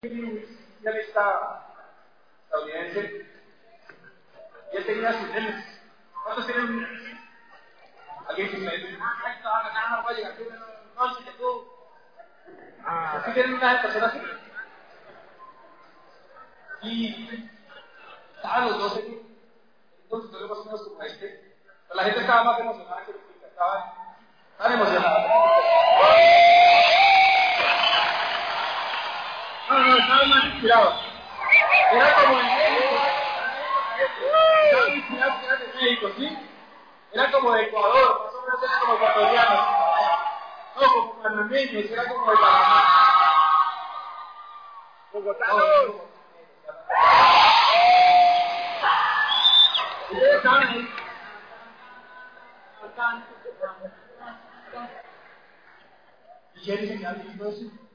pianista estadounidense y él tenía sus nenes. ¿Cuántos tienen? Alguien me dice, ah, a llegar aquí una noche que tú. ¿Sí tienen una persona así? Y estaban los dos aquí. Entonces, más o menos como este. Pero la gente estaba más emocionada que los que estaban. Estaban emocionados. No, no, estaban más inspirados. Era como en México. Estaban inspirados que eran de México, ¿sí? Era como de Ecuador, más o menos era como ecuatorianos. No, como panameños, era como de Panamá. Bogotanos. Ustedes estaban ahí. Y Jerry se queda viendo eso.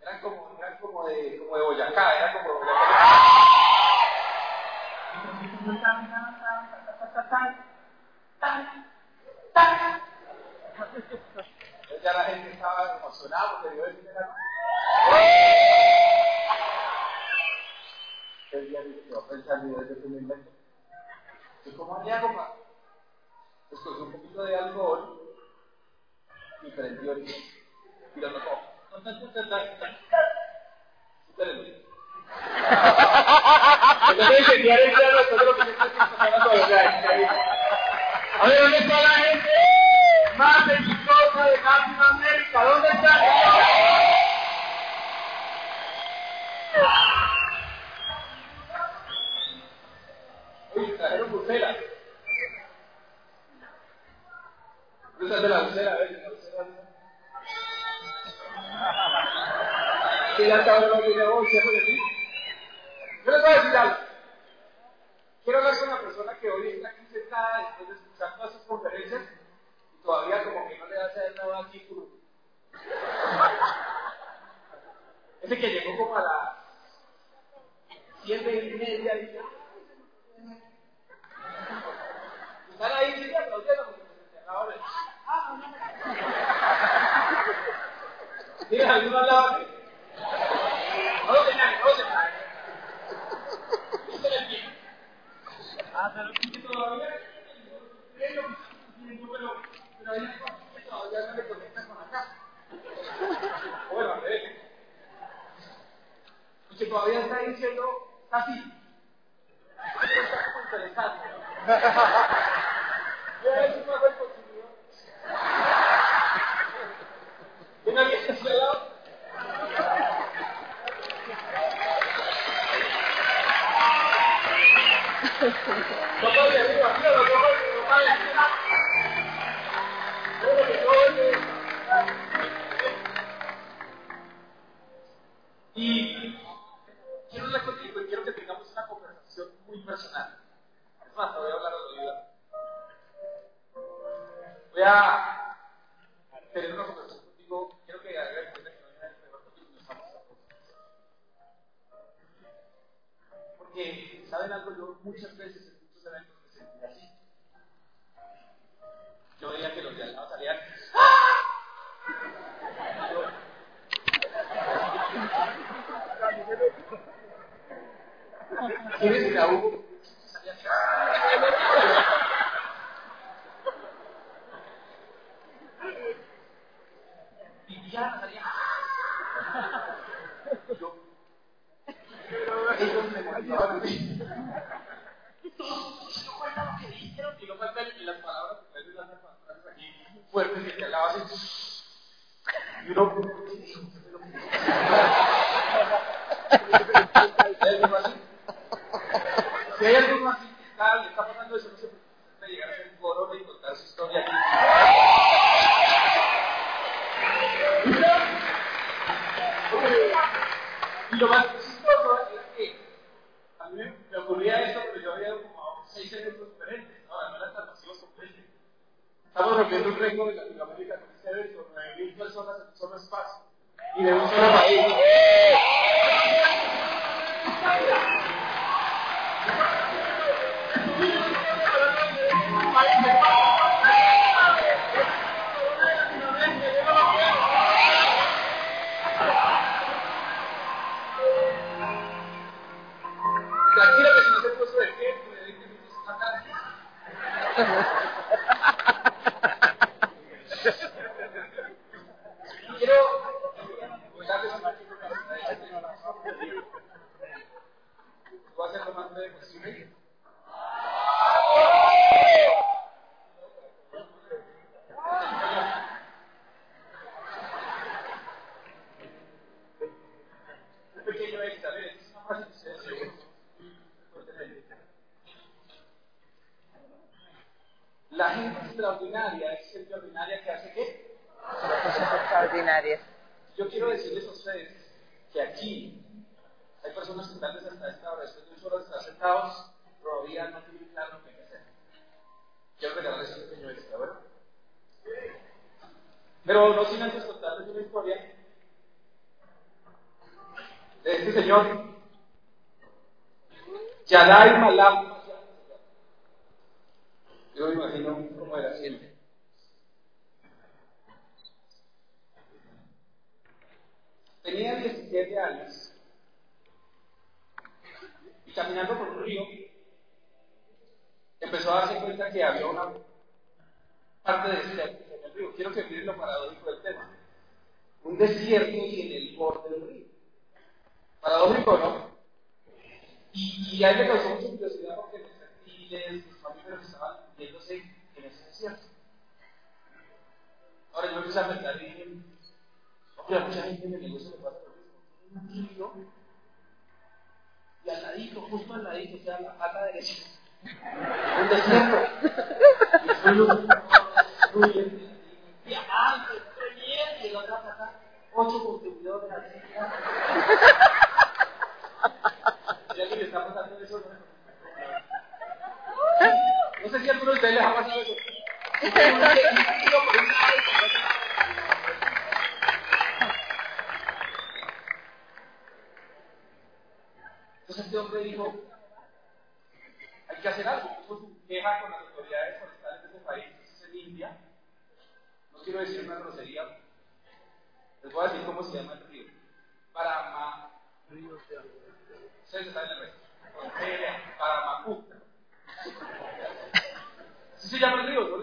Eran como, eran como de, Boyacá, era como de Boyacá. Ya la gente estaba emocionada porque dio el dinero. El día dice, yo pensar ni desde que me invento. ¿Y cómo haría compa? Pues cogió un poquito de alcohol y prendió el y lo tocó. Espérenme. Entonces incendiar el plano después de lo que se está. A ver, ¿dónde está la gente más exitosa de? ¿Dónde está? De la bucela, a ver, la bucela. Y la que dice, oh, ¿cierto que sí? Yo les voy a decir algo. Quiero hablar con una persona que hoy está aquí sentada después de escuchar todas sus conferencias y todavía como que no le hace nada aquí. Ese que llegó como a las siete y media y Todavía. Todavía no le con la casa. Porque todavía está diciendo, está así. Está interesante. Gracias. Paradójico, ¿no? Y, y a él le causó mucha curiosidad porque los reptiles, los mamíferos estaban viéndose en ese desierto. Ahora yo empecé a pensar y Oye, mucha gente en el negocio le pasa lo mismo. Un río y al ladito, justo al ladito, o sea, la pata derecha. Un desierto. Y el suelo fluye. Diamante, estoy bien. Y el otro acá, ocho contribuidores así. Ya que le está pasando eso, ¿no? No sé si a alguno de ustedes les ha pasado eso. Un río. Entonces este hombre dijo, hay que hacer algo. Puso su queja con las autoridades forestales de ese país, es en India. No quiero decir una grosería. Les voy a decir cómo se llama el río. Parama. Ustedes saben el resto. Paramaputra. Llama el río, no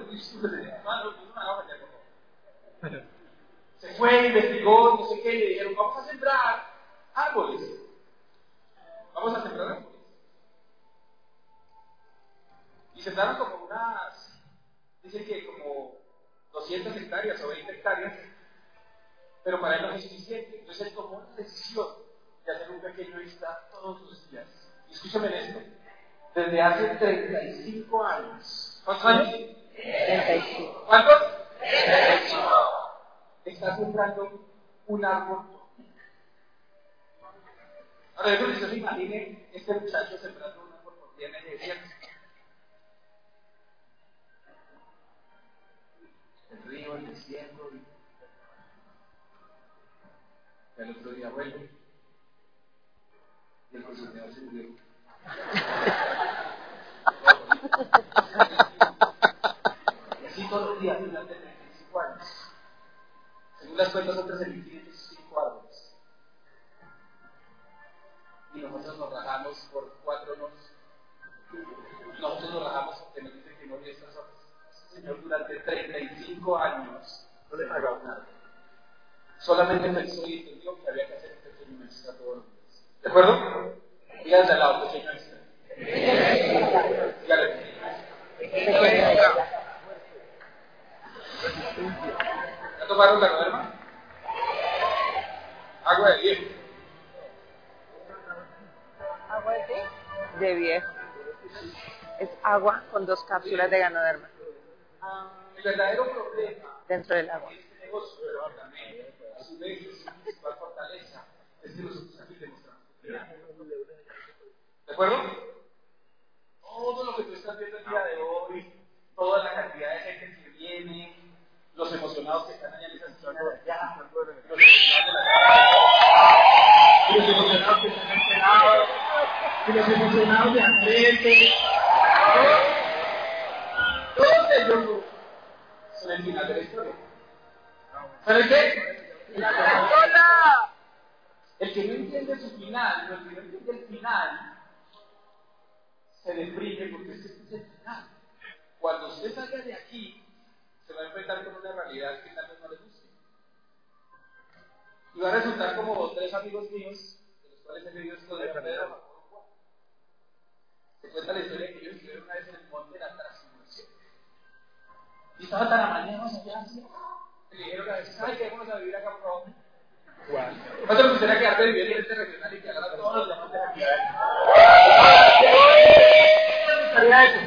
por favor. Se fue, investigó, no sé qué, le dijeron, vamos a sembrar árboles. Vamos a sembrar árboles. Y sembraron como unas, dicen que como 200 hectáreas o 20 hectáreas, pero para él no es suficiente. Entonces él tomó la decisión de hacer un pequeño extra todos los días. Y escúchame esto, desde hace 35 años. ¿Cuántos años? 35. ¿Cuántos? 35. Está sembrando un árbol Ahora, yo creo que se imagine este muchacho sembrando un árbol por día en el desierto. El río, el desierto. Y al otro día vuelve. Y el consumidor se murió. Y así todos los días durante 35 años. Según las cuentas son 13.505 árboles. Y nosotros nos rajamos por cuatro nos. Nosotros nos rajamos porque nos dicen que no había estas horas. Señor, durante 35 años no le pagaba nada. Solamente pensó y entendió que había que hacer un pequeño extra todos los días. ¿De acuerdo? Díganle de al lado, pequeño extra. Dígale, pequeño extra. ¿Ya tomaron la norma? Agua de viejo. ¿Agua de qué? De viejo. Es agua con dos cápsulas de ganoderma El verdadero problema dentro del agua. de este negocio, pero también, a su vez, es su principal fortaleza, es que nosotros aquí demostramos. ¿De acuerdo? Todo lo que tú estás viendo el día de hoy, toda la cantidad de gente que viene, los emocionados que están allá en esa sesión de allá, los emocionados de la los emocionados que están en lado, y los emocionados de al frente. Todo el final de la historia. ¿Saben qué? El que no entiende su final, el que no entiende el final, se deprime porque este es el final. Cuando usted salga de aquí, se va a enfrentar con una realidad que tal vez no le guste. Y va a resultar como tres amigos míos, de los cuales he vivido esto de Pedro. Se cuenta la historia que ellos estuvieron una vez en el monte de la transformación. Y estaba tan amañados allá así. Y le dijeron a veces, ¿sabes qué? Vamos a vivir acá por favor. ¿No te gustaría quedarte viviendo en este regional y que hagan todos los diamantes aquí? ¿Qué te gustaría eso?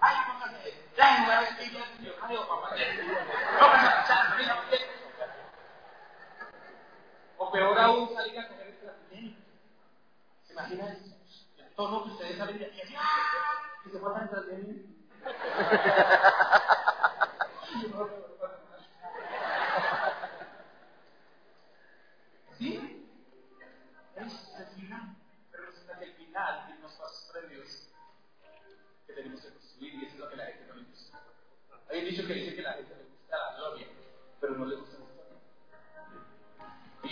Ay, póngase. Ya, no voy a vestir ya, tío. Adiós, papá. Póngase a luchar, familia, ¿por qué? O peor aún, salir a coger el transgénico. ¿Se imaginan? El tono que ustedes salen de aquí y se matan el transgénico. ¿Sí? Es el final. Pero resulta que el final tiene unos pasos previos que tenemos que construir y eso es lo que la gente no le gusta. Hay un dicho que dice que la gente le gusta la gloria, pero no le gusta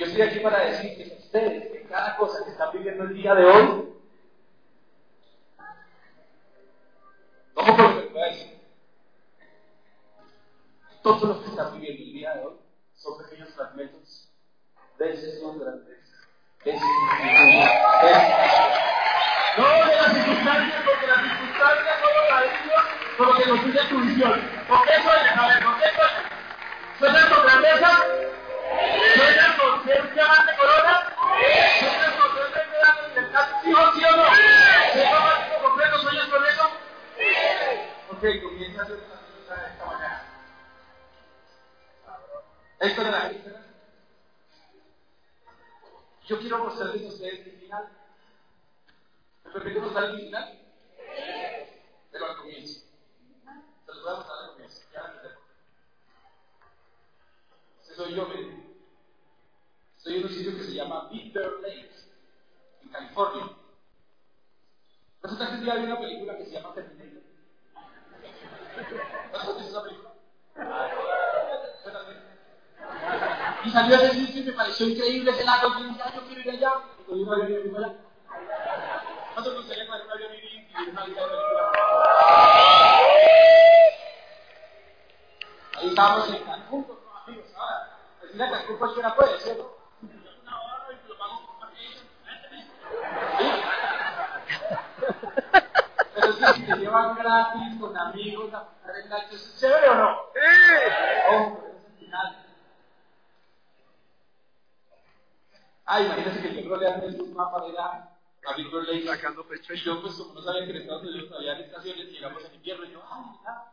yo estoy aquí para decir que ustedes, en cada cosa que están viviendo el día de hoy, lo que voy a decir. Todos los que están viviendo el día de hoy son pequeños fragmentos de sus grandes. De No de las circunstancias, porque las circunstancias son los ladrillos por lo que construye tu visión. ¿Por qué sueñas? A ver, ¿por qué sueñas? ¿Sueñas con grandeza? Comienza a hacer cosa esta mañana. Esto de la. Yo quiero mostrarles a ustedes el final. ¿Me permiten mostrar el final? Pero al comienzo. Se los voy a mostrar al comienzo. Ya la quité. Ese soy yo, miren. Estoy en un sitio que se llama Bitter Lake, en California. Resulta que un día vi una película que se llama Terminator. ¿No has visto esa película? Y salió ese sitio y me pareció increíble ese lago. Y dije, yo quiero ir allá. Y cogí un avión y fui allá. ¿Cuánto me gustaría coger un avión y ir una vida de película? Ahí estábamos en Cancún con unos amigos. Ahora, pues ir a Cancún cualquiera puede, ¿cierto? Una hora y lo pago con vacation. Pero es que llevan gratis, con amigos, a pasar el gancho, ¿es chévere o no? ¡Sí! Oh, pero es final. Ah, imagínense que el le hace un mapa de la a Victor Lake. Sacando pecho. Y yo, pues, como no sabía que en Estados Unidos había estaciones, llegamos en invierno, y yo, ah, mira.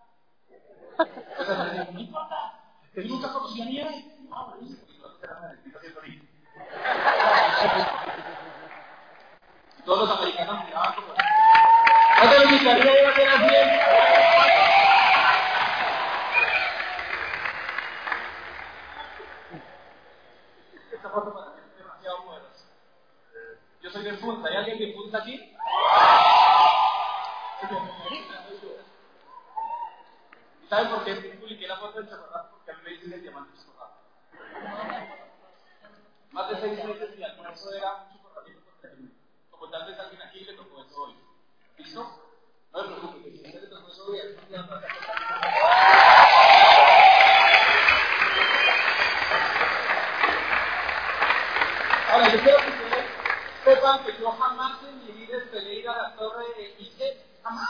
Entonces, me dijo, no importa, que yo nunca conocía nieve. Ah, todos los americanos miraban como. ¿No te gustaría a hacer así? Esta foto para mí es demasiado poderosa. Yo soy de Punta. ¿Hay alguien de Punta aquí? ¿Y saben por qué publiqué la foto del chocolate? Porque a mí me dicen el diamante chocolate. Más de seis meses mi almuerzo era un chocolatito con término. Como tal vez alguien aquí le tocó. ¿Listo? No Ahora, yo quiero que ustedes sepan que yo jamás en mi vida esperé ir a la torre de Eiffel. Jamás.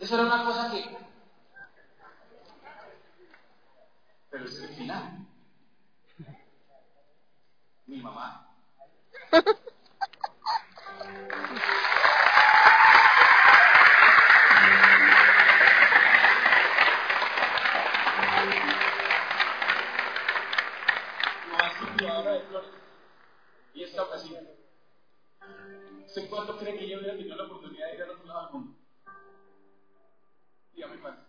Eso era una cosa que. Pero es el final. Mi mamá. esta ocasión. ¿Sé cuánto cree que yo hubiera tenido la oportunidad de ir al otro lado del mundo? Dígame cuánto.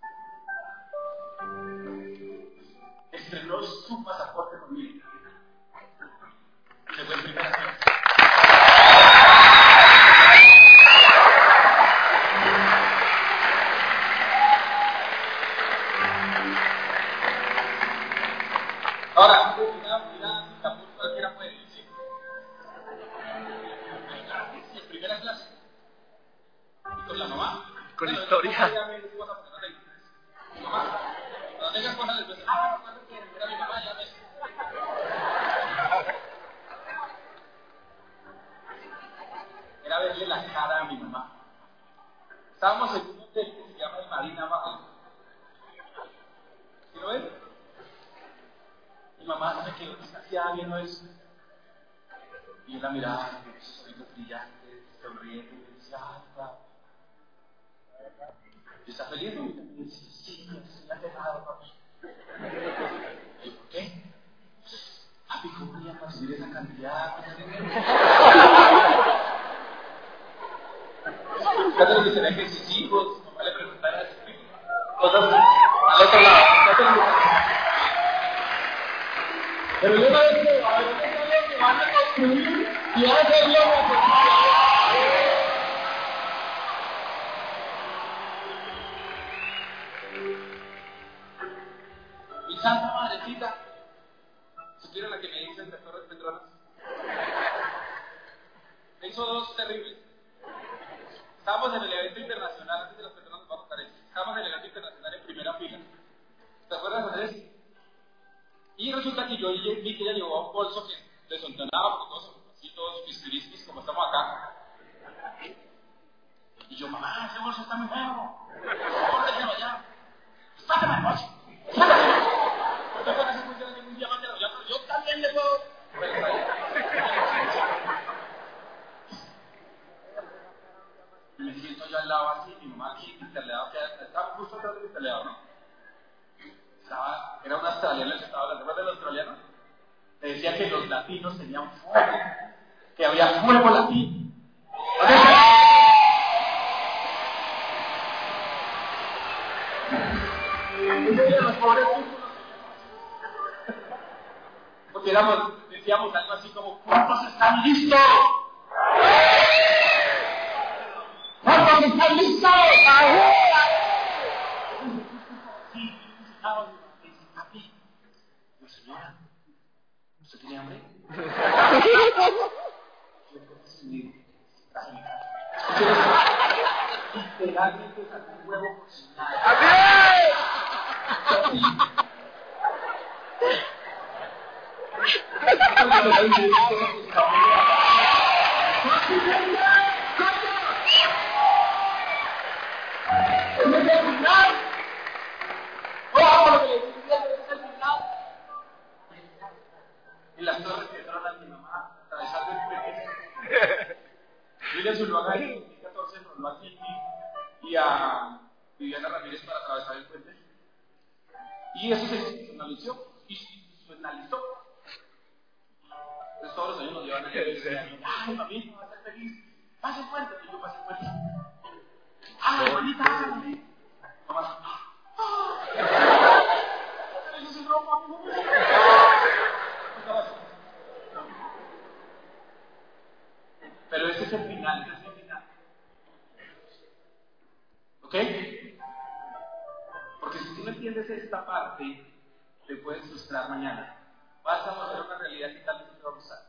Estrenó su pasaporte conmigo. Yo vi que ella llevaba un bolso que desontonaba, porque todos así, todos pispirispis, como estamos acá. Y yo, mamá, ese bolso está muy nuevo. Cómpraselo allá. Pásame el bolso. Pásame. ¿Usted con ese funciona ningún diamante? Yo, también le puedo. Me siento yo al lado así, mi mamá aquí, Mr. Leao, que estaba justo atrás de Mr. Leao, ¿no? Estaba, era un australiano el que estaba hablando, ¿recuerdas del australiano? Te decía que los latinos tenían fuego, que había fuego latino. Porque éramos, decíamos algo así como, ¿cuántos están listos? ¿Cuántos están listos? Sí, estábamos, me dice, papi, yo, señora, ¿usted tiene hambre? William Zuluaga en 2014 nos lo aquí y a Viviana Ramírez para atravesar el puente. Y eso se institucionalizó. Institucionalizó. Entonces todos los años nos llevan a iglesia. Ay, mami, no va a estar feliz. Pase el puente. Y yo pasé el puente. Ay, bonita, hágale. Mamá. Eso es broma, Pero ese es el final. ¿Ok? Porque si tú no entiendes esta parte, te puedes frustrar mañana. Vas a conocer una realidad que tal vez te va a gustar.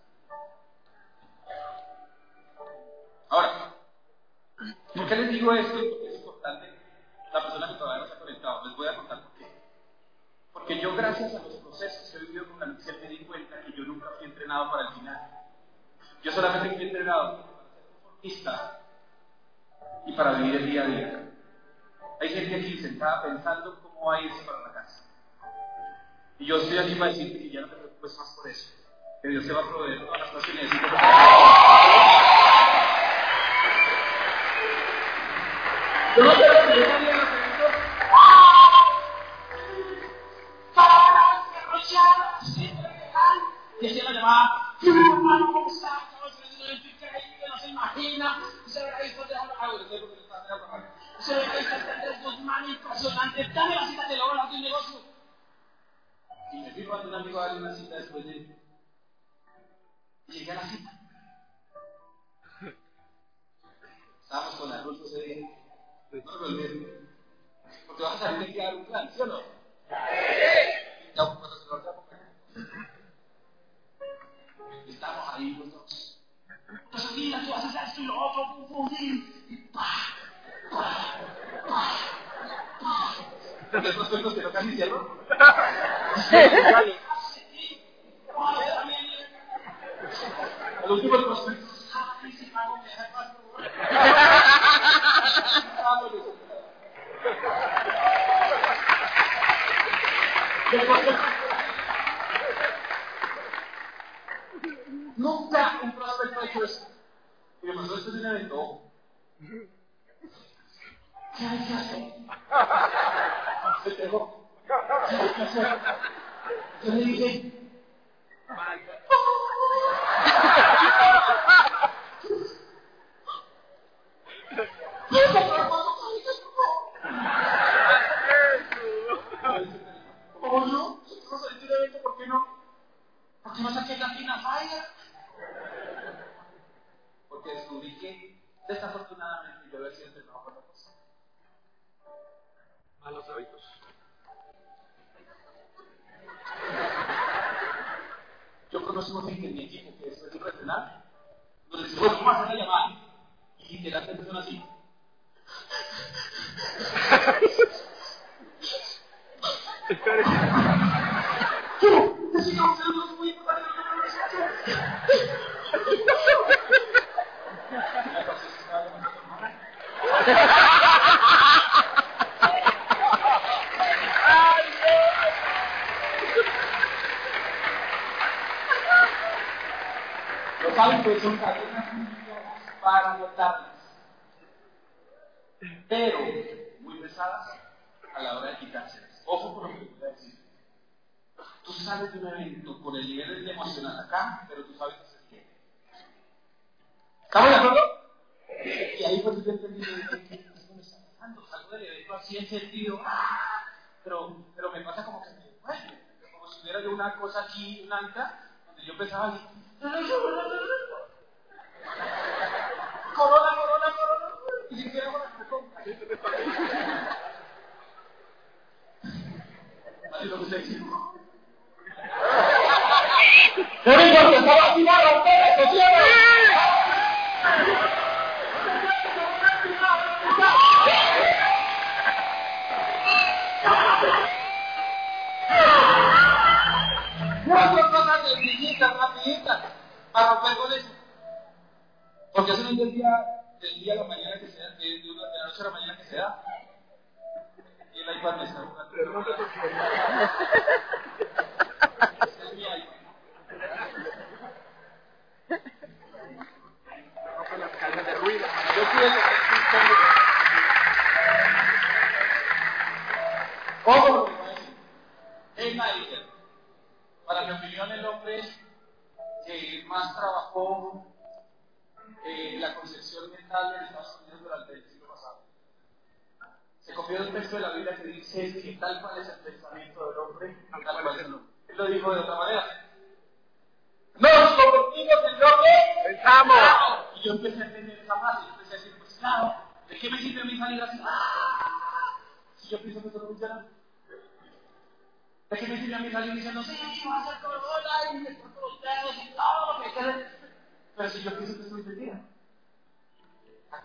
Ahora, ¿por qué les digo esto? Porque es importante. La persona que todavía no se ha conectado, les voy a contar por qué. Porque yo, gracias a los procesos que he vivido con la Lucia, me di cuenta que yo nunca fui entrenado para el final. Yo solamente fui entrenado para y para vivir el día a día. Hay gente aquí sentada pensando cómo va a irse para la casa. Y yo estoy aquí para decirte que ya no te preocupes más por eso. Que Dios te va a proveer todas las cosas que necesitas. Yo no quiero que yo nadie lo Y así la llamada, ¿cómo estás? Bueno, sé por qué está, déjame. Se ve ahí, está Andrés Guzmán, impresionante. Dame la cita, te lo voy a un negocio. Y me firma de un amigo a darle una cita después de. Y llegué a la cita. Estábamos con Arnulfo ese día. No me olvides. Porque vas a de aquí a dar un plan, ¿sí o no? Ya, cuando se lo. Estamos ahí. Entonces mira, tú haces esto y lo otro, pum, pum, y, un prospecto ha hecho eso. Y me pasó esto en un evento. ¿Qué hay que hacer? Se pegó. ¿Qué hay que? Yo le dije. ¿Cómo no? Este ¿por qué no? ¿Por qué no saqué la fina falla? Porque descubrí que, desafortunadamente, yo sido entrenado por la cosa. Malos hábitos. Yo conozco gente en mi equipo que después de entrenar, nos vamos a hacer la llamada. Y literalmente son así.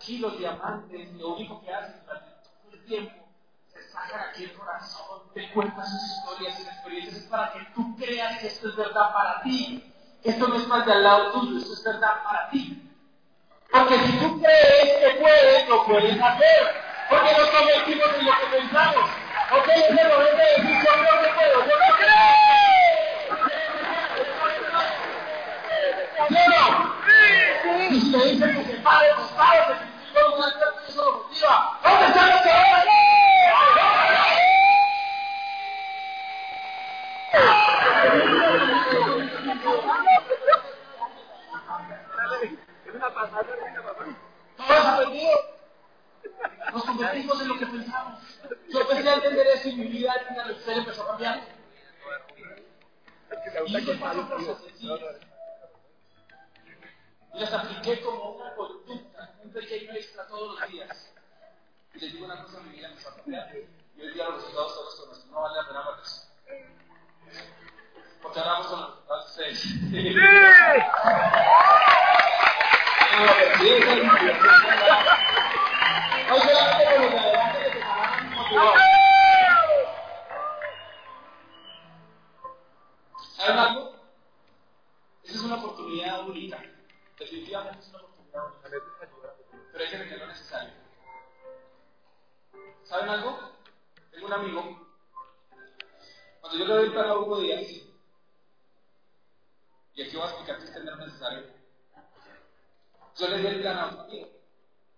Aquí los diamantes, lo único que hacen durante todo el tiempo, se sacan aquí el corazón, te cuentan sus historias y experiencias, es para que tú creas que esto es verdad para ti. Que esto no es más de al lado tuyo, esto es verdad para ti. Porque si tú crees que puedes, lo puedes hacer. Porque nos convertimos en lo que pensamos. Ok, es el momento de decir, yo creo que puedo, yo no creo. ¿Sí o no? Y si le dicen que se pare, pues pare, Nos convertimos en lo que pensamos. Yo entender eso y mi vida en empezó a cambiar. Las apliqué como una conducta, un pequeño extra todos los días. Les digo una cosa, mi vida a cambiar. Y hoy día los resultados todos los conocen. No vale la pena verlos. Porque ahora vamos con los resultados sí, eso. No solamente con los de adelante que te estarán motivados. ¿Saben algo? Esa es una oportunidad única. Definitivamente es una oportunidad única. Pero que tener lo necesario. ¿Saben algo? Tengo un amigo. Cuando yo le doy el plan a Hugo Díaz, y aquí voy a explicar qué es tener lo necesario, yo le di el plan a un amigo,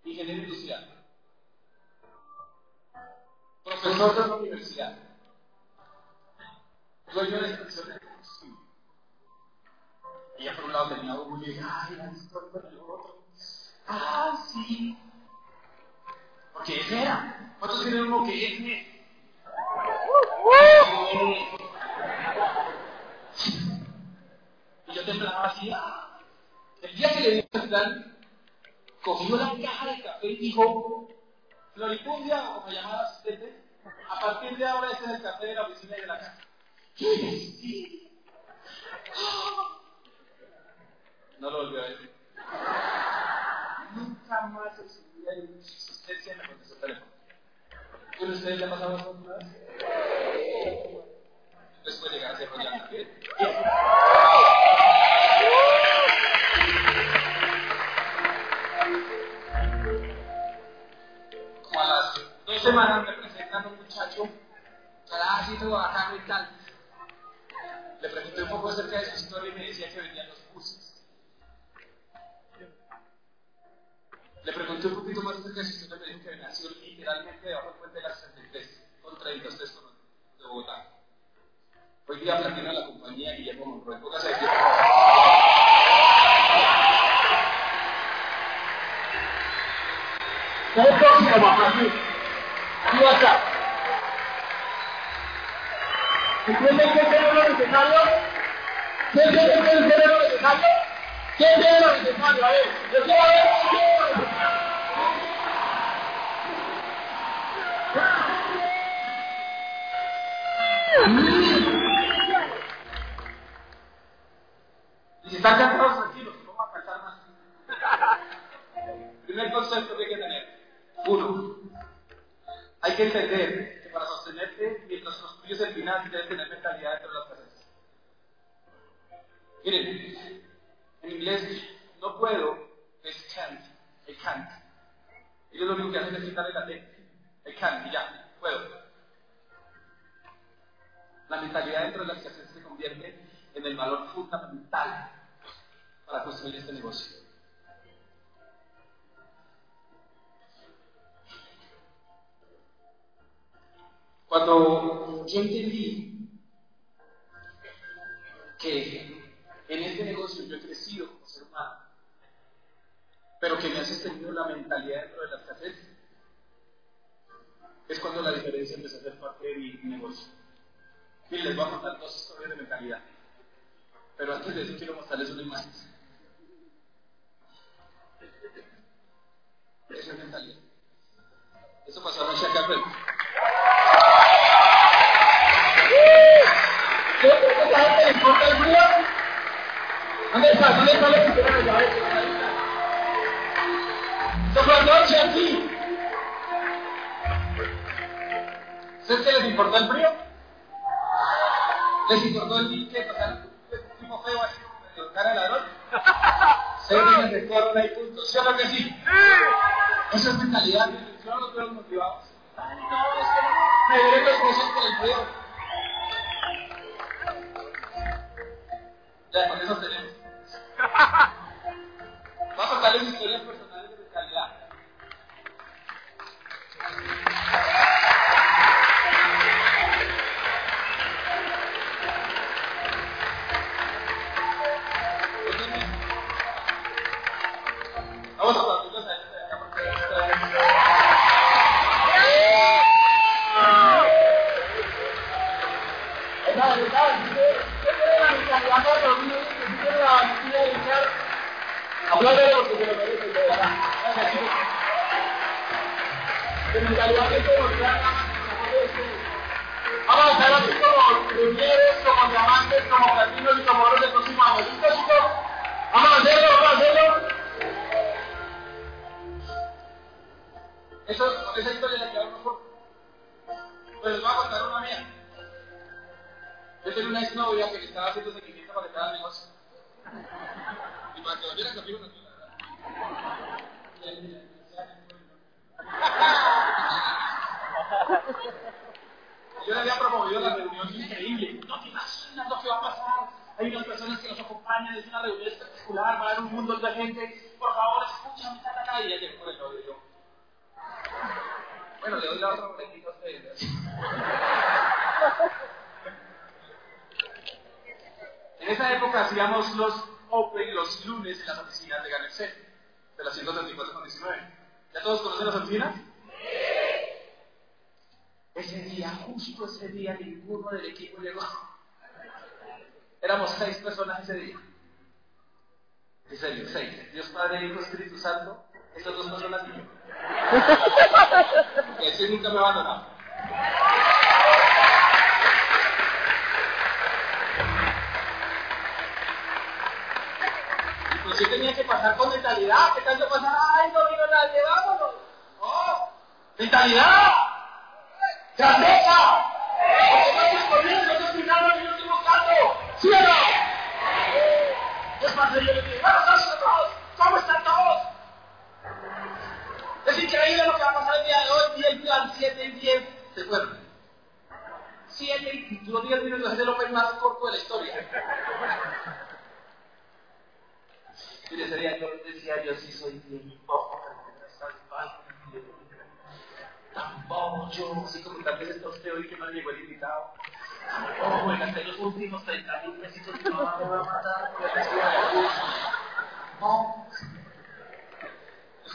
ingeniero industrial, profesor de la universidad, dueño de estación de combustible. Y ya por un lado tenía Hugo y dije, ay, la historia con el otro. Ah, sí. Porque ese era. ¿Cuántos tienen uno que es? Y yo temblaba así. El día que le di el plan, cogió la caja de café y dijo, Floripundia, o como llamaba asistente, a partir de ahora este es el café de la oficina y de la casa. Sí. No lo volvió a decir. Más en vida en su existencia contestó el teléfono. ¿Con ustedes pasado eso alguna vez? Les puede llegar a ser rollado también. Como a las dos semanas me presentan un muchacho, todo bacano y tal. Le pregunté un poco acerca de su historia y me decía que vendían Le pregunté un poquito más acerca de su historia me dijo que nació literalmente debajo del puente de la 63, con 33 con de Bogotá. Hoy día platina la compañía Guillermo Monroy. Póngase aquí. ¿Qué es próximo, papá? Aquí va a estar. ¿Entienden qué lo necesario? ¿Quién tiene que es lo necesario? ¿Quién tiene lo necesario? A ver, yo quiero ver están cansados, tranquilos, vamos a cantar más. Primer concepto que hay que tener. Uno, hay que entender que para sostenerte, mientras construyes el final, debes tener mentalidad dentro de las casas. Miren, en inglés, no puedo, es can't, I can't. Ellos lo único que hacen es quitarle la T. I can't, y ya, puedo. La mentalidad dentro de la escasez se convierte en el valor fundamental construir este negocio. Cuando yo entendí que en este negocio yo he crecido como ser humano, pero que me ha sostenido la mentalidad dentro de la escasez, es cuando la diferencia empezó a ser parte de mi negocio. Miren, les voy a contar dos historias de mentalidad. Pero antes de eso quiero mostrarles una imagen. Eso pasó anoche acá frente. ¿Qué le importa el frío? ¿Dónde está? ¿Dónde está la fue anoche aquí. ¿Sabes qué les importó el frío? ¿Les importó el que pasaron un tipo feo así como de cara? Se y punto. ¿Sí o no que sí? Esa es mentalidad. Yo no los veo motivados. Ay, no, es que me veré los precios por el frío. Ya, con eso tenemos. Vamos a contarles historias personales Aplausos porque lo de En Vamos a hablar como premieres, como diamantes, como platinos y como oro del próximo año. Chicos? Vamos a hacerlo, vamos a hacerlo. Eso, esa historia la quedó mejor. Pues les voy a contar una mía. Yo tenía una exnovia que le estaba haciendo seguimiento para el negocio. Y para que volviera conmigo una Yo le había promovido la reunión increíble. No te imaginas lo que va a pasar. Hay unas personas que nos acompañan, es una reunión espectacular, va a haber un montón de gente. Por favor, escúchame, está acá. Y ella llegó por el novio. Bueno, le doy la otra boletita a ustedes. En esa época hacíamos los Open los lunes en las oficinas de Ganesé, de la 134 con 19. ¿Ya todos conocen las oficinas? Ese día, justo ese día, ninguno del equipo llegó. Éramos seis personas ese día. En serio, seis. Dios Padre, Hijo, Espíritu Santo, esas dos personas y yo. Ese nunca me va yo tenía que pasar con mentalidad. ¿Qué tal yo pasar? ¡Ay, no vino nadie! ¡Vámonos! ¡Oh! ¡Mentalidad! ¡Grandeza! Porque vamos corriendo, no terminando en el último canto. ¿Sí o no? Es más, yo le dije, noches a todos. ¿Cómo están todos? Es increíble lo que va a pasar el día de hoy. Y el plan 7 y 10 se fueron. 7 y los 10 minutos es el open más corto de la historia. Mire, sería yo decía, yo sí soy bien poco, tampoco yo, así como tal vez está usted hoy que no llegó el invitado. Tampoco, en hasta los últimos 30 mil pesitos mi mamá me va a matar por la de. No.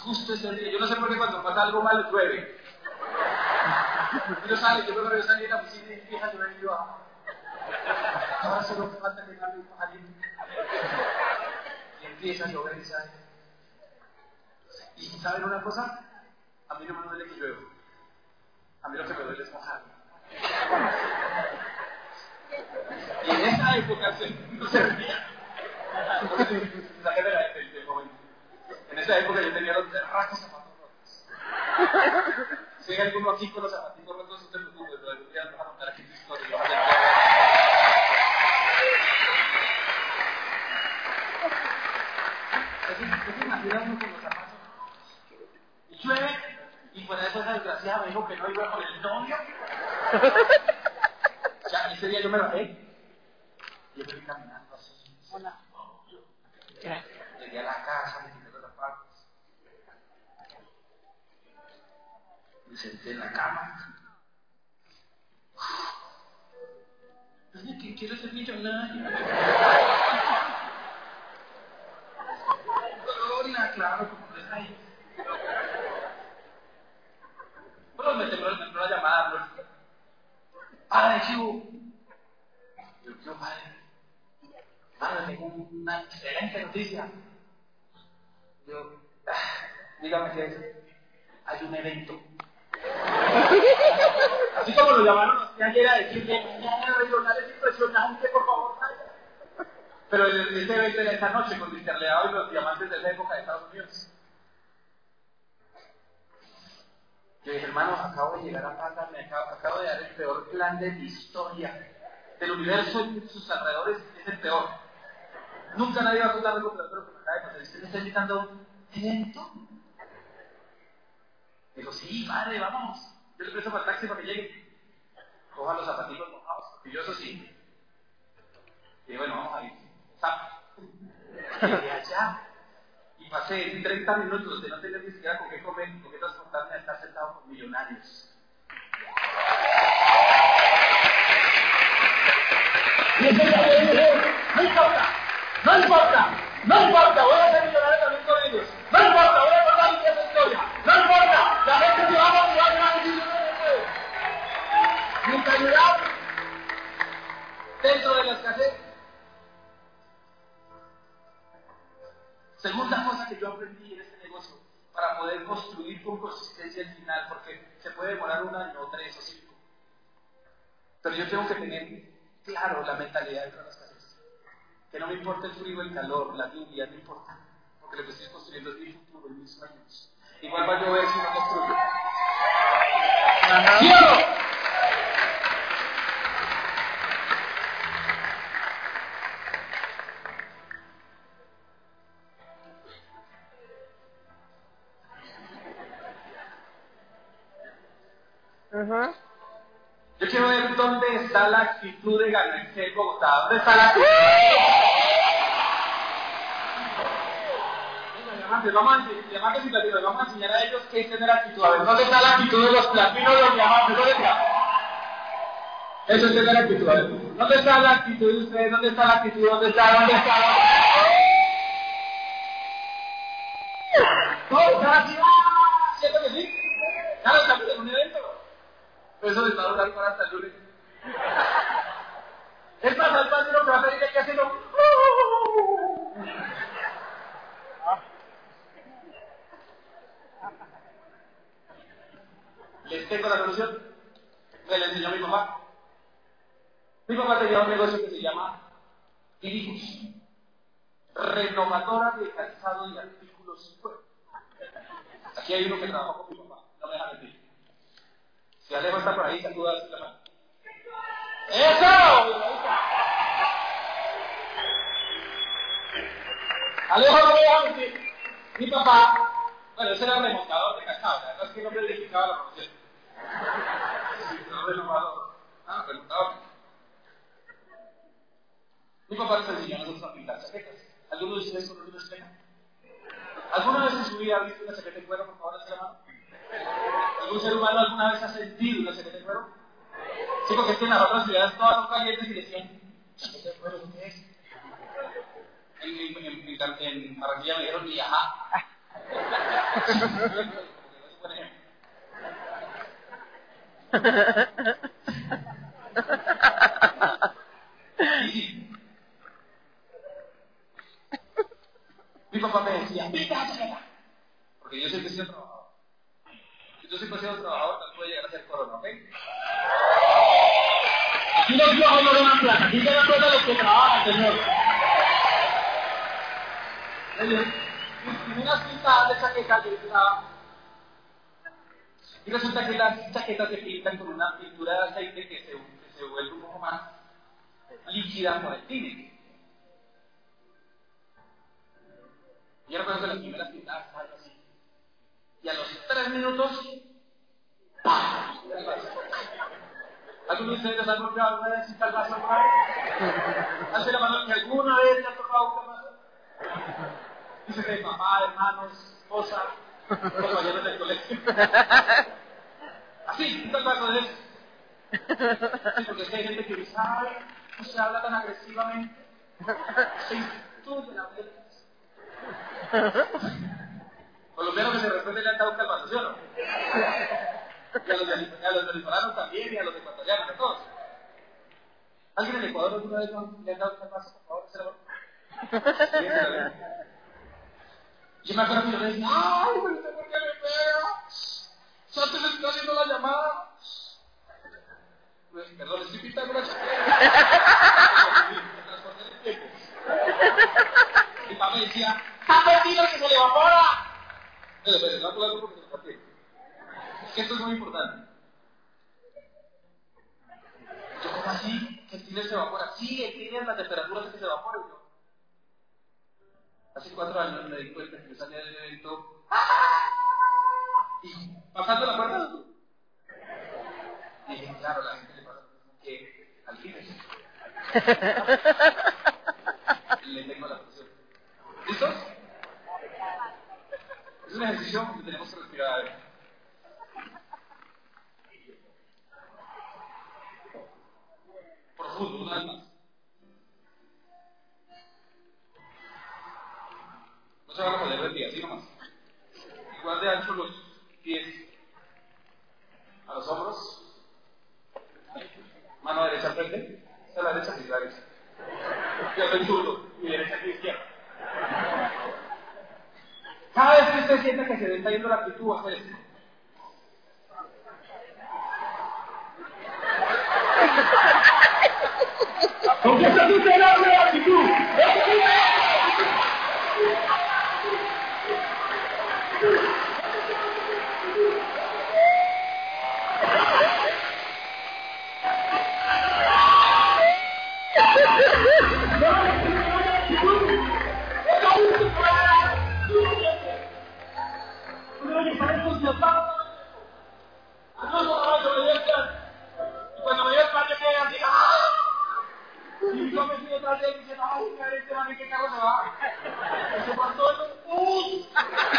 Justo ese día. Yo no sé por qué cuando pasa algo malo llueve. Pero sale, yo luego salí de la oficina y empieza a llover y yo, ah. ahora solo falta que y empieza a llover y sale. Y ¿saben una cosa? A mí no me duele que llueva. A mí lo que me duele es mojarme. Y en esa época se, no se veía. En esa época yo tenía los derracos zapatos rotos. Si hay alguno aquí con los zapatitos rotos, no te preocupes, pero algún día nos vamos a contar aquí tu historia. y vas a ¿Qué uno con los zapatos? Y llueve, y por eso esa desgraciada me dijo que no iba con el novio. Ya, ese día yo me bajé. Yo fui caminando así. Hola. Llegué a la casa, me quité los zapatos. Me senté en la cama. Que quiero ser millonario. Gloria, claro, como hay. Pero me tembló, me entró la llamada, bro. Padre, ¿qué hubo? Yo, ¿qué padre? Padre, tengo una excelente noticia. Yo, ah, dígame qué es. Hay un evento. Así como lo llamaron los ayer a decirle, mañana regional es impresionante, por favor, Pero ese evento era esta noche con Mr. Leao y los diamantes de la época de Estados Unidos. Yo dije, hermano, acabo de llegar a Pata, me acabo, de dar el peor plan de mi historia. Del universo y sus alrededores es el peor. Nunca nadie va a contar algo peor que me acaba de pasar. ¿Usted me está invitando a un? Dijo, sí, padre, vamos. Yo le presto para el taxi para que llegue. Coja los zapatitos mojados, y yo eso sí. Y bueno, vamos a ir. Zap. Llegué allá y pasé 30 minutos de no tener ni siquiera con qué comer, con qué transportarme a estar sentado con millonarios. No importa, no importa, no importa, voy a ser millonario también con ellos. No importa, voy a contar mi historia. No importa, la gente se va a motivar a decir no Mentalidad dentro de la escasez. Segunda cosa que yo aprendí en este negocio, para poder construir con consistencia el final, porque se puede demorar un año, o tres o cinco. Pero yo tengo que tener claro la mentalidad de las casas. Que no me importa el frío, el calor, la lluvia, no importa. Porque lo que estoy construyendo es mi futuro, mis sueños. Igual va a llover si no construyo. ¡Ajá! Yo quiero ver dónde está la actitud de ganarse en Bogotá. ¿Dónde está la actitud? Vamos a diamantes y platinos, vamos a enseñar a ellos qué es tener actitud. A ver, ¿dónde está la actitud de los platinos y los diamantes? ¿Dónde está? Eso es tener actitud. A ver, ¿dónde está la actitud de ustedes? ¿Dónde está la actitud? ¿Dónde está? ¿Dónde está? ¿Todos están así? ¡Ah! ¿Cierto que sí? Claro, estamos en. Eso les va a durar para hasta el lunes. Es más, al padre lo que va a pedir que. Les tengo la solución. Me la enseñó mi papá. Mi papá tenía un negocio que se llama Diricus. Renovadora de calzado y artículos. Aquí hay uno que trabajó con mi papá. No me deja mentir. Si Alejo está por ahí, saluda a la mano. ¡Eso! Alejo no deja mentir. Mi papá, bueno, ese era remolcador de cascado, la verdad es que no me verificaba la profesión. No renovador. Ah, remolcador. Mi papá les enseñó a nosotros a pintar chaquetas. ¿Alguno de ustedes conoce una chaqueta? ¿Alguna vez en su vida ha visto una chaqueta de cuero? Por favor, hacia la mano. ¿Algún ser humano alguna vez ha sentido una chaqueta de cuero? Sí, porque es que en las otras ciudades todas son y decían, ¿chaqueta de cuero qué? En, en, en, en, Barranquilla me dijeron, ajá. Y sí. Mi papá me decía, chaqueta. Porque yo siempre he. Tú siempre has sido trabajador, tal puede llegar a ser corona, ¿ok? Aquí los viejos no ganan plata, aquí ganan plata los que trabajan, señor. Y unas pintadas de chaquetas que utilizaba. Y resulta que las chaquetas se pintan con una pintura de aceite que se, que se vuelve un poco más líquida por el tine. Y yo recuerdo que las primeras pintadas. Y a los tres minutos, ¡pam! ¿Alguno de ustedes han golpeado alguna vez sin calvazo? Hace la mano que alguna vez le ha tocado un. Dice que papá, hermanos, esposa, compañeros del colegio. Así, un calvazo de. Sí, porque es que hay gente que ay, no se habla tan agresivamente. Se instruye la mente. Colombianos que se respeten le han dado un calvazo, ¿sí o no? Y a los, de- a los venezolanos también, y a los ecuatorianos, a todos. ¿Alguien en Ecuador alguna vez le han dado un calvazo, por favor? ¿Se lo. Yo me acuerdo que yo le decía, ¡ay, pero usted por qué me pega! ¡Ya te le está haciendo la llamada! Pues, perdón, estoy pintando una chaqueta. Mi papá decía, ¡está perdido que se le evapora! Porque lo esto es muy importante. Yo, ¿cómo así? ¿Que el tiner se evapora? Sí, el tiner, la temperatura hace que se evapore. Yo, Hace cuatro años me di cuenta que yo salía del evento y pasando la puerta dije, claro, la gente le pasa lo mismo que al tiner. Le tengo la presión. ¿Listos? Es un ejercicio donde tenemos que respirar. A ver. Profundo, una vez más. No se van a poder de pie, así nomás. Igual de ancho los pies a los hombros. Mano derecha al frente. Esta es la derecha, sí, la derecha. Yo soy zurdo, mi derecha aquí izquierda. Cada vez que se le está yendo la actitud, a esto. ¿Con qué está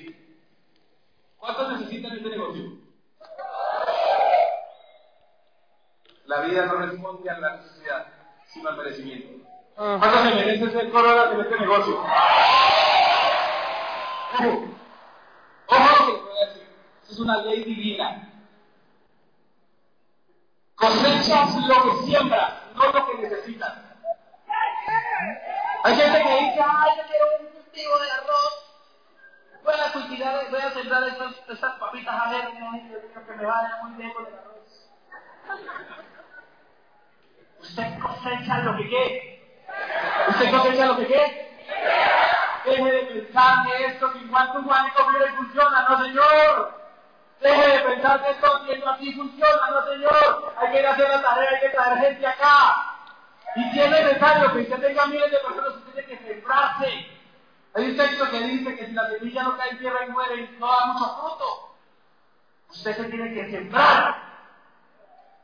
entendí. ¿Cuántos necesitan este negocio? La vida no responde a la necesidad, sino al merecimiento. ¿Cuántos se merecen ser coronas en este negocio? Ojo, ojo es una ley divina. Cosechas lo que siembras, no lo que necesitas. Hay gente que dice, ay, yo quiero un cultivo de arroz. Voy a cultivar, voy a sembrar estas, estas papitas ajenas, que me vaya muy bien con el arroz. Usted cosecha lo que qué. Usted cosecha lo que qué. Deje de pensar que esto que igual guanico mira y funciona, no señor. Deje de pensar que esto haciendo así funciona, no señor. Hay que ir a hacer la tarea, hay que traer gente acá. Y si es necesario que usted tenga miles de personas, usted tiene que sembrarse. Hay un texto que dice que si la semilla no cae en tierra y muere, no da mucho fruto. Usted se tiene que sembrar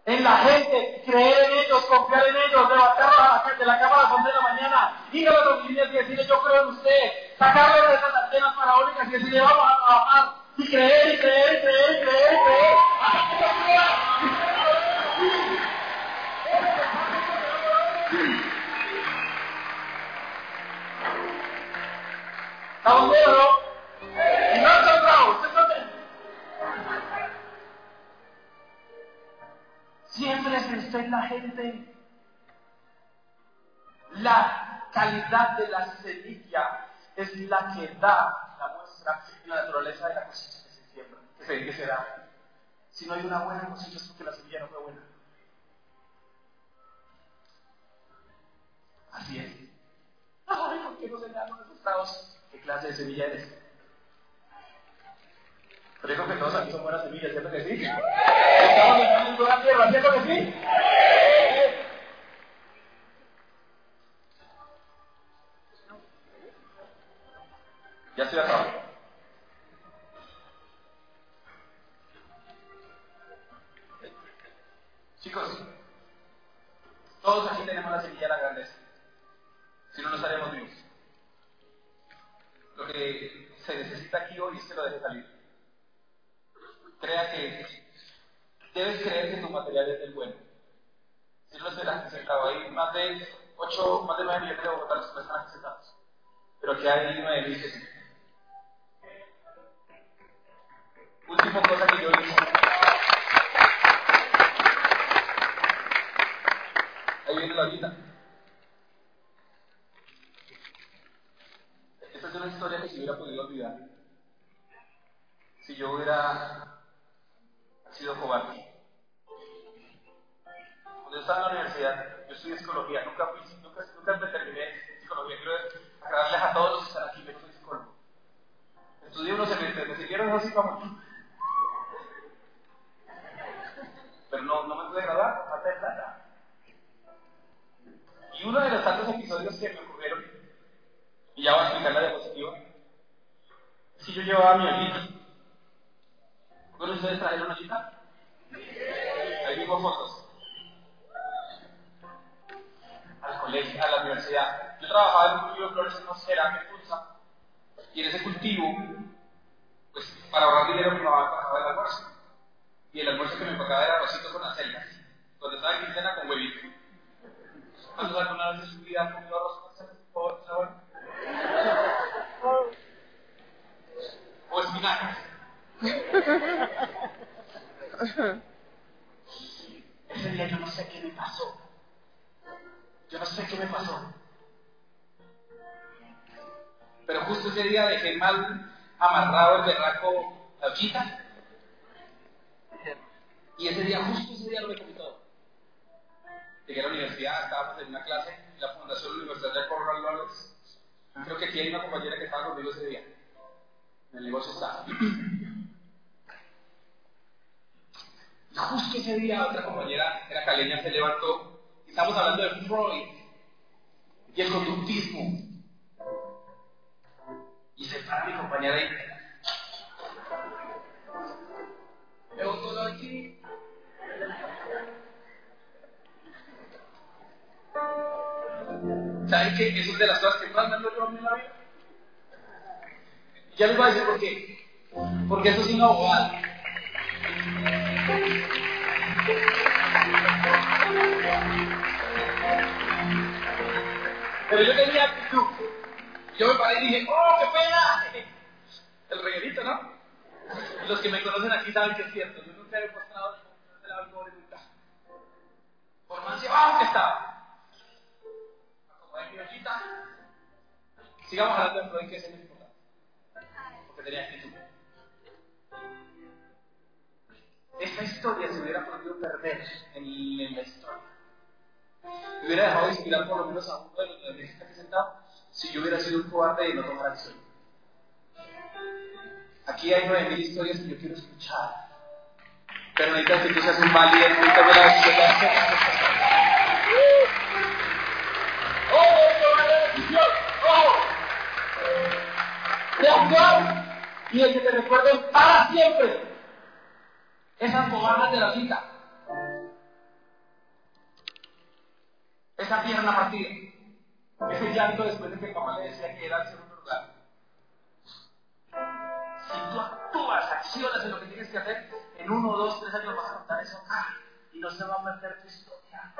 en la gente, creer en ellos, confiar en ellos, levantarlos de la cama a las 11 de la mañana, ir a las oficinas y decirle yo creo en usted, sacarlo de esas antenas parabólicas y decirle vamos a trabajar, y creer, y creer, y creer, y creer, y creer. ¿Estamos bien o no? No son bravos, te- Siempre pensé en la gente. La calidad de la semilla es la que da la muestra y la naturaleza de la cosecha que se siembra, que se, se. Si no hay una buena cosecha es porque la semilla no fue buena. Así es. Ay, ¿por qué no se me los estados? ¿Qué clase de semilla eres? Que todos aquí son buenas semillas, ¿cierto que sí? Estamos en buena tierra, ¿cierto que sí? Pude graduar, por falta de plata. Y uno de los tantos episodios que me ocurrieron, y ya voy a explicar la diapositiva, es que yo llevaba mi ollita. ¿Algunos de ustedes trajeron ollita? Ahí mismo fotos. Al colegio, a la universidad. Yo trabajaba en un cultivo de flores en Mosquera, en Pulsa, y en ese cultivo, pues para ahorrar dinero mi mamá pagaba el almuerzo. Y el almuerzo que me pagaba era arrocito con acelgas, donde estaba en quincena con huevito. ¿Cuántos alguna vez en su vida han comido arroz con? ¿Por sabor? O espinacas. Ese día yo no sé qué me pasó. Yo no sé qué me pasó. Pero justo ese día dejé mal amarrado el berraco la ochita. Y ese día, justo ese día lo me comí todo. Llegué a la universidad, estábamos en una clase en la Fundación Universidad de Corral Lawrence. Creo que aquí hay una compañera que estaba conmigo ese día. En el negocio estaba. Y justo ese día otra compañera, era caleña, se levantó y estamos hablando de Freud y el conductismo. Y se para mi compañera y todo aquí. ¿Saben qué? Eso es de las cosas que más me han dolido a mí en la vida. Ya les voy a decir por qué. Porque eso es una abogada. Pero yo tenía actitud. Yo me paré y dije, ¡oh, qué pena! El reguerito, ¿no? Los que me conocen aquí saben que es cierto. Yo nunca he postrado de la pobre nunca. Por más llevado que estaba. Sigamos hablando de Freud, que es muy importante. Porque tenía actitud. Esta historia se hubiera podido perder en, en la historia. Me hubiera dejado de inspirar por lo menos a uno de los que está aquí sentado si yo hubiera sido un cobarde y no tomar acción. Aquí hay nueve mil historias que yo quiero escuchar. Pero necesitas que tú seas un valiente y tome la decisión. ¡Oh, la! Actuar y de que te recuerden para siempre esas cobardas de la cita. Esa pierna partida. Ese llanto después de que mamá le decía que era el segundo lugar. Si tú actúas, accionas en lo que tienes que hacer, en uno, dos, tres años vas a contar eso acá y no se va a perder tu historia.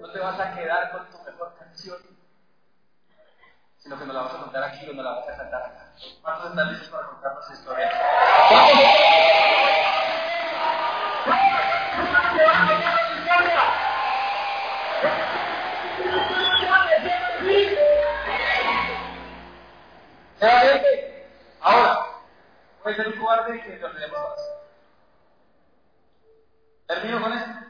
No te vas a quedar con tu mejor canción, sino que nos la vas a contar aquí o la vas a cantar acá. ¿Cuántos están listos para contarnos su historia? Ahora, puede ser un cobarde que te olvidemos más. ¿Termino con esto?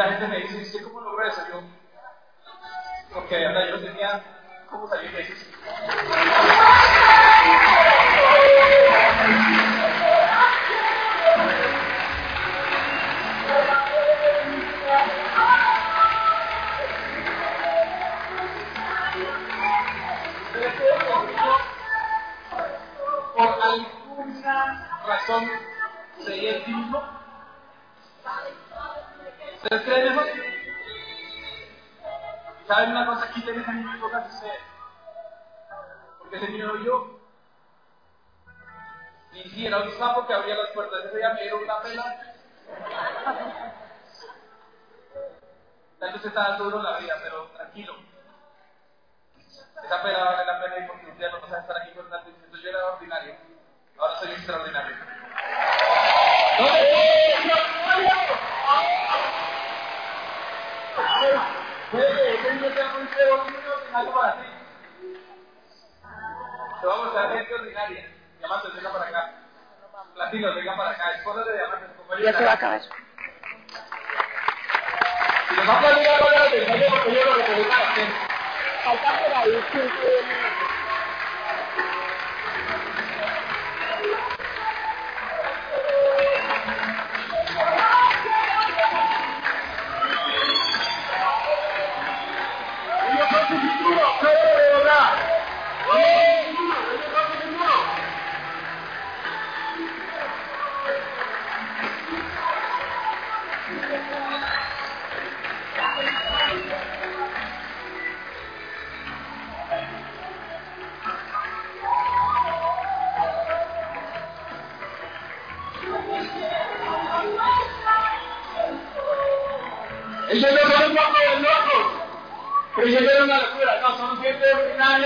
La gente me dice, ¿usted cómo logró eso? Yo, porque de verdad yo tenía cómo salir de eso. Por alguna razón se dio el mismo. ¿Ustedes creen eso? ¿Saben una cosa? Aquí tenés a mi amigo casi ustedes. Porque ese niño no yo. Ni siquiera un sapo que abría las puertas. Ese día me dieron una pela. Tal vez está dando duro la vida, pero tranquilo. Esa pena vale la pena y porque un día no vas a estar aquí contando diciendo yo era ordinario. Ahora a ser extraordinario. ¿Dónde está el extraordinario? Puede Ya se va a acabar. Nos a la por ahí 5 o 10 minutos.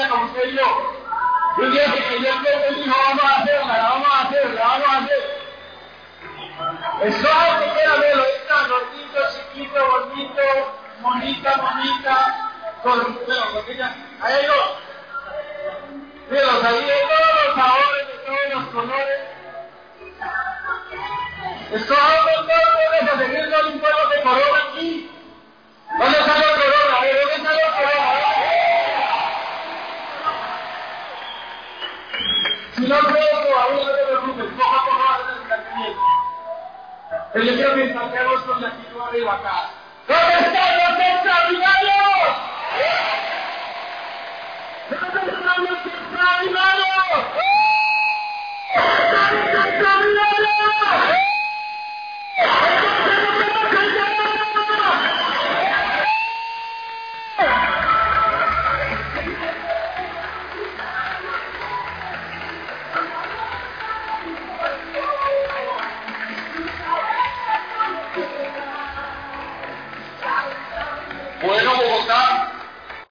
Como usted y yo. Y un día que creyó que él dijo, vamos a hacerla, la vamos a hacer, la vamos a hacer. Eso que quiera está gordito, chiquito, bonito, con, bueno, con ella, ahí no. Míralos ahí de todos los sabores, de todos los colores. Hombres todos a seguir un pueblo de corona aquí. Si no creo todavía, no te preocupes, poco a poco vas a yo quiero que con la actitud arriba acá.